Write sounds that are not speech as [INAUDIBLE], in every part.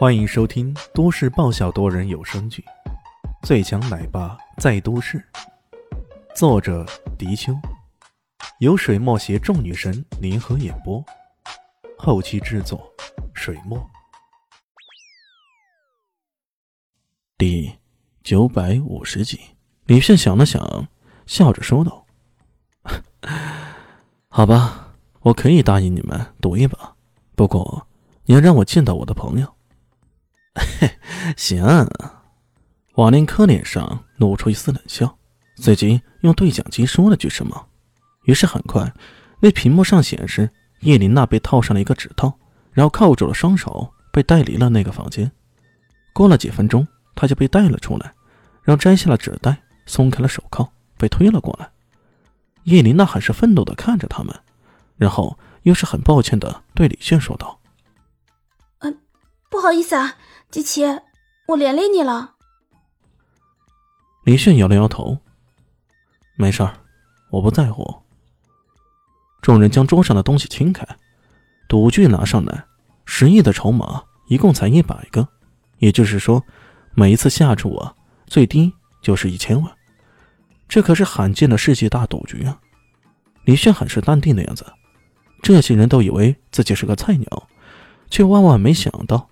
欢迎收听都市爆笑多人有声剧《最强奶爸在都市》，作者：迪秋，由水墨携众女神联合演播，后期制作：水墨。第九百五十集，李炫想了想，笑着说道：“ [LAUGHS] 好吧，我可以答应你们赌一把，不过你要让我见到我的朋友。”嘿，[LAUGHS] 行。瓦林科脸上露出一丝冷笑，随即用对讲机说了句什么。于是很快，那屏幕上显示叶琳娜被套上了一个指套，然后铐住了双手，被带离了那个房间。过了几分钟，他就被带了出来，然后摘下了纸袋，松开了手铐，被推了过来。叶琳娜很是愤怒的看着他们，然后又是很抱歉的对李炫说道：“嗯，不好意思啊。”机器，我连累你了。李炫摇了摇头，没事儿，我不在乎。众人将桌上的东西清开，赌具拿上来，十亿的筹码一共才一百个，也就是说，每一次下注啊，最低就是一千万，这可是罕见的世界大赌局啊！李炫很是淡定的样子，这些人都以为自己是个菜鸟，却万万没想到。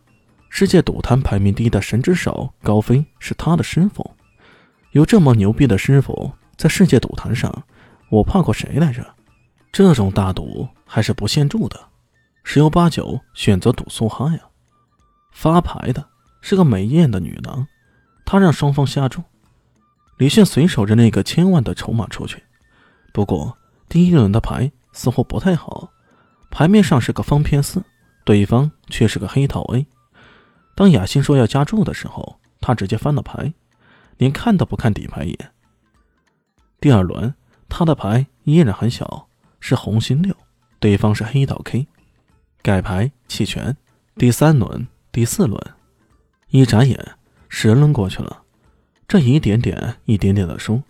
世界赌坛排名第一的神之手高飞是他的师傅，有这么牛逼的师傅在世界赌坛上，我怕过谁来着？这种大赌还是不限注的，十有八九选择赌苏哈呀。发牌的是个美艳的女郎，她让双方下注。李炫随手扔了一个千万的筹码出去，不过第一轮的牌似乎不太好，牌面上是个方片四，对方却是个黑桃 A。当雅欣说要加注的时候，他直接翻了牌，连看都不看底牌一眼。第二轮，他的牌依然很小，是红心六，对方是黑桃 K，改牌弃权。第三轮、第四轮，一眨眼，十轮过去了，这一点点、一点点的输，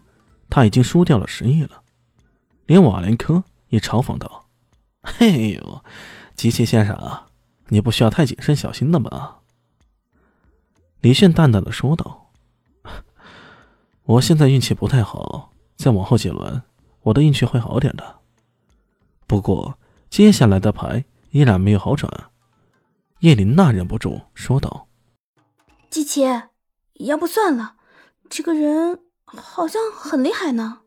他已经输掉了十亿了。连瓦连科也嘲讽道：“嘿呦，机器先生啊，你不需要太谨慎小心的吧？”李炫淡淡的说道：“我现在运气不太好，再往后几轮，我的运气会好点的。不过接下来的牌依然没有好转。”叶琳娜忍不住说道：“季琪，要不算了，这个人好像很厉害呢。”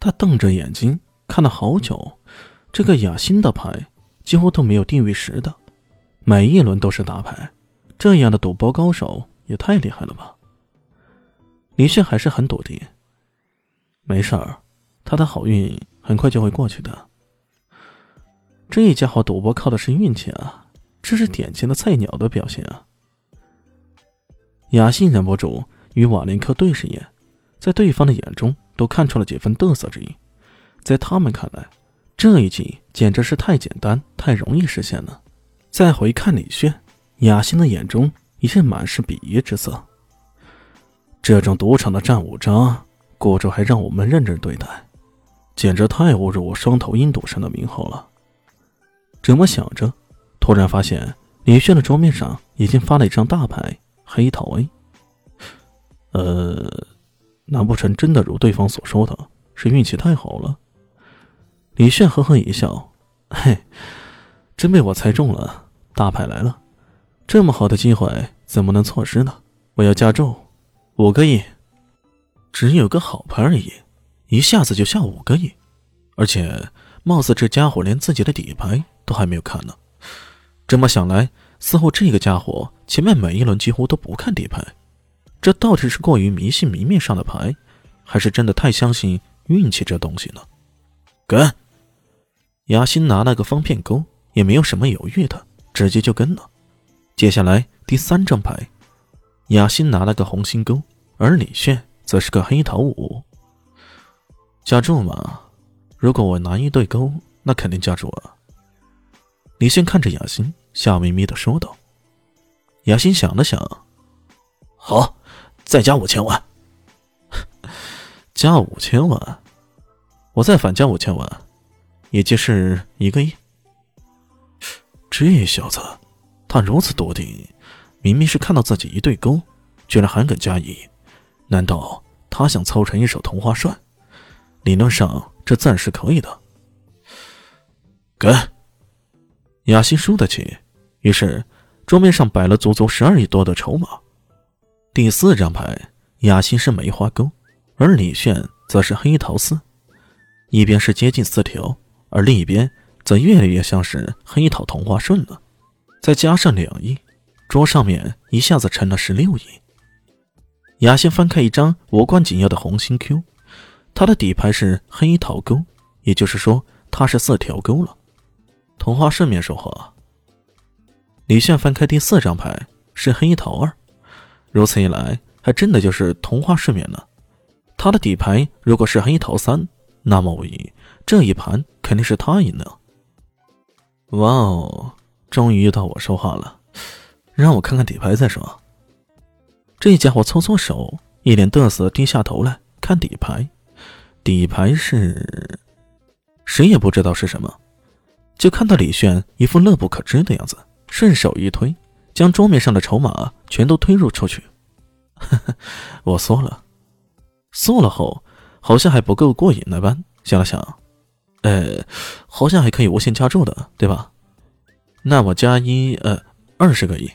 他瞪着眼睛看了好久，这个雅欣的牌几乎都没有地狱十的，每一轮都是大牌。这样的赌博高手也太厉害了吧！李炫还是很笃定，没事儿，他的好运很快就会过去的。这家伙赌博靠的是运气啊，这是典型的菜鸟的表现啊！雅兴忍不住与瓦林克对视一眼，在对方的眼中都看出了几分得瑟之意，在他们看来，这一计简直是太简单、太容易实现了。再回看李炫。雅欣的眼中已是满是鄙夷之色。这种赌场的战五渣，雇主还让我们认真对待，简直太侮辱我双头鹰赌神的名号了。这么想着，突然发现李炫的桌面上已经发了一张大牌黑桃 A。呃，难不成真的如对方所说的，是运气太好了？李炫呵呵一笑，嘿，真被我猜中了，大牌来了。这么好的机会怎么能错失呢？我要加注五个亿，只有个好牌而已，一下子就下五个亿，而且貌似这家伙连自己的底牌都还没有看呢。这么想来，似乎这个家伙前面每一轮几乎都不看底牌，这到底是过于迷信明面上的牌，还是真的太相信运气这东西呢？跟，雅欣拿了个方片勾，也没有什么犹豫的，直接就跟了。接下来第三张牌，雅欣拿了个红心勾，而李炫则是个黑桃五。加注嘛，如果我拿一对勾，那肯定加注啊。李炫看着雅欣，笑眯眯的说道。雅欣想了想，好，再加五千万，加五千万，我再反加五千万，也就是一个亿。这小子。他如此笃定，明明是看到自己一对勾，居然还敢加一，难道他想凑成一手同花顺？理论上这暂时可以的。给，雅欣输得起，于是桌面上摆了足足十二亿多的筹码。第四张牌，雅欣是梅花勾，而李炫则是黑桃四，一边是接近四条，而另一边则越来越像是黑桃同花顺了。再加上两亿，桌上面一下子成了十六亿。雅欣翻开一张无关紧要的红心 Q，它的底牌是黑桃勾，也就是说它是四条勾了。同花顺面说话。李炫翻开第四张牌是黑桃二，如此一来，还真的就是同花顺面了。他的底牌如果是黑桃三，那么无疑这一盘肯定是他赢了。哇哦，终于到我说话了，让我看看底牌再说。这家伙搓搓手，一脸得瑟，低下头来看底牌。底牌是，谁也不知道是什么。就看到李炫一副乐不可支的样子，顺手一推，将桌面上的筹码全都推入出去。[LAUGHS] 我缩了，缩了后好像还不够过瘾那般，想了想，呃，好像还可以无限加注的，对吧？那我加一，呃，二十个亿。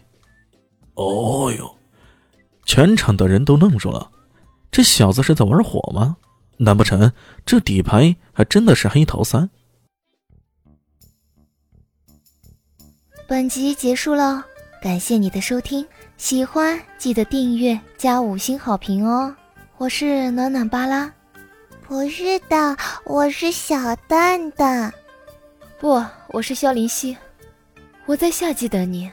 哦哟，全场的人都愣住了，这小子是在玩火吗？难不成这底牌还真的是黑桃三？本集结束了，感谢你的收听，喜欢记得订阅加五星好评哦！我是暖暖巴拉，不是的，我是小蛋蛋，不，我是萧林希，我在夏季等你。